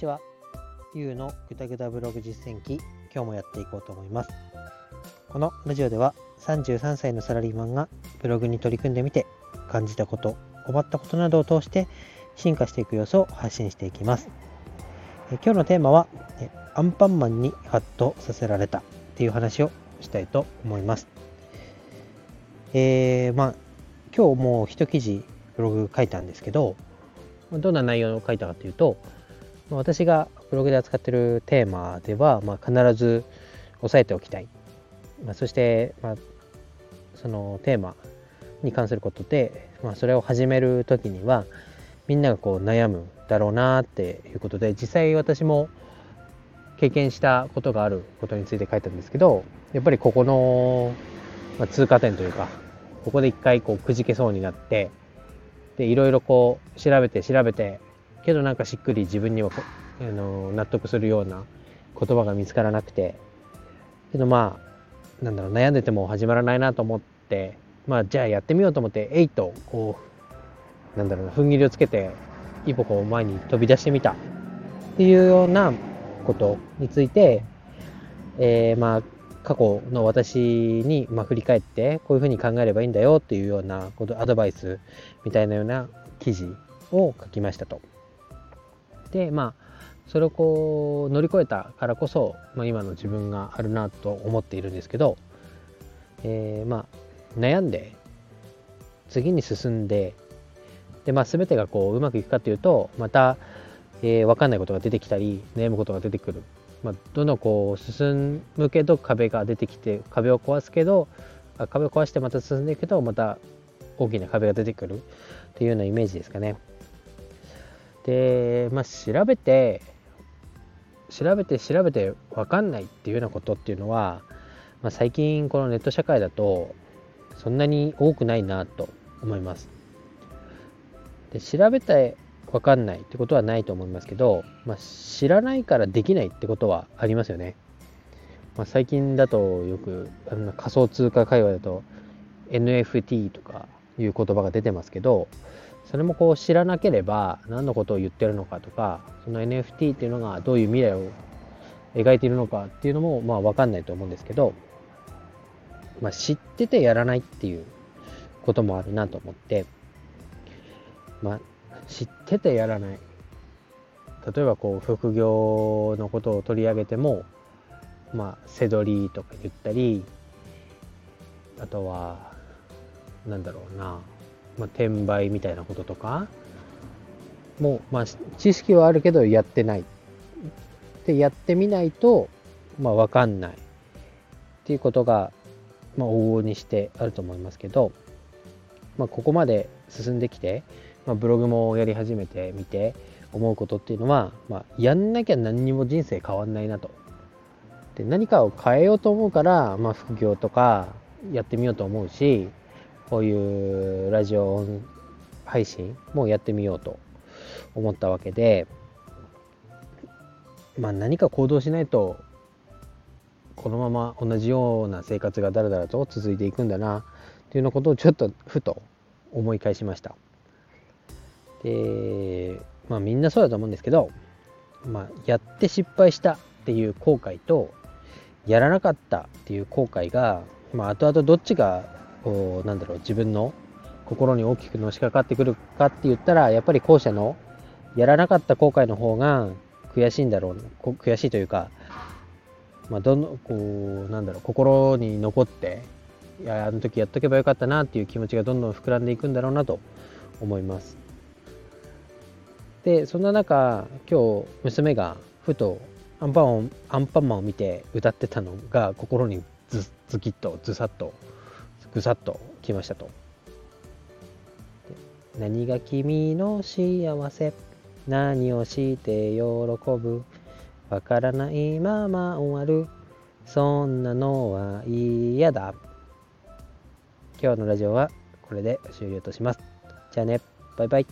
ちは。ゆうのぐだぐだブログ実践記、今日もやっていこうと思います。このラジオでは33歳のサラリーマンがブログに取り組んでみて感じたこと、困ったことなどを通して進化していく様子を発信していきます。え今日のテーマはアンパンマンにハッとさせられたっていう話をしたいと思います。えー、まあ今日もう一記事ブログ書いたんですけど、どんな内容を書いたかというと、私がブログで扱っているテーマでは、まあ、必ず押さえておきたい。まあ、そして、まあ、そのテーマに関することで、まあ、それを始める時にはみんながこう悩むだろうなっていうことで実際私も経験したことがあることについて書いたんですけどやっぱりここの、まあ、通過点というかここで一回こうくじけそうになってでいろいろこう調べて調べてけどなんかしっくり自分にはあの納得するような言葉が見つからなくてけどまあなんだろう悩んでても始まらないなと思ってまあじゃあやってみようと思ってえいとこうなんだろうな踏ん切りをつけて一歩こう前に飛び出してみたっていうようなことについて、えー、まあ過去の私に、まあ、振り返ってこういうふうに考えればいいんだよっていうようなことアドバイスみたいなような記事を書きましたと。でまあそれをこう乗り越えたからこそ、まあ、今の自分があるなと思っているんですけど、えー、まあ悩んで次に進んでで、まあ、全てがこううまくいくかというとまた、えー、分かんないことが出てきたり悩むことが出てくる、まあ、どんどんこう進むけど壁が出てきて壁を壊すけど壁を壊してまた進んでいくとまた大きな壁が出てくるっていうようなイメージですかね。で、まあ、調べて調べて調べて分かんないっていうようなことっていうのは、まあ、最近このネット社会だとそんなに多くないなと思います。で調べて分かんないってことはないと思いますけど、まあ、知らないからできないってことはありますよね。まあ、最近だとよくあの仮想通貨界隈だと NFT とかいう言葉が出てますけどそれもこう知らなければ何のことを言ってるのかとかその NFT っていうのがどういう未来を描いているのかっていうのもまあ分かんないと思うんですけど、まあ、知っててやらないっていうこともあるなと思って、まあ、知っててやらない。例えばこう副業のことを取り上げてもまあ背取りとか言ったりあとはなんだろうな。まあ、転売みたいなこととかもう、まあ、知識はあるけどやってない。で、やってみないと、まあ、わかんない。っていうことが、まあ、往々にしてあると思いますけど、まあ、ここまで進んできて、まあ、ブログもやり始めてみて思うことっていうのは、まあ、やんなきゃ何にも人生変わんないなと。で何かを変えようと思うから、まあ、副業とかやってみようと思うしこういうラジオ配信もやってみようと思ったわけで、まあ、何か行動しないとこのまま同じような生活がだらだらと続いていくんだなっていうようなことをちょっとふと思い返しました。でまあみんなそうだと思うんですけど、まあ、やって失敗したっていう後悔とやらなかったっていう後悔が、まあ、後々どっちがこうなんだろう自分の心に大きくのしかかってくるかって言ったらやっぱり後者のやらなかった後悔の方が悔しいんだろう悔しいというか、まあ、どんこうなんだろう心に残っていやあの時やっとけばよかったなっていう気持ちがどんどん膨らんでいくんだろうなと思います。でそんな中今日娘がふとアンパンをアンパンマンを見て歌ってたのが心にズズキッとズサッとぐさっときましたと。何が君の幸せ？何をして喜ぶ？わからないまま終わる。そんなのは嫌だ。今日のラジオはこれで終了とします。じゃあね。バイバイ。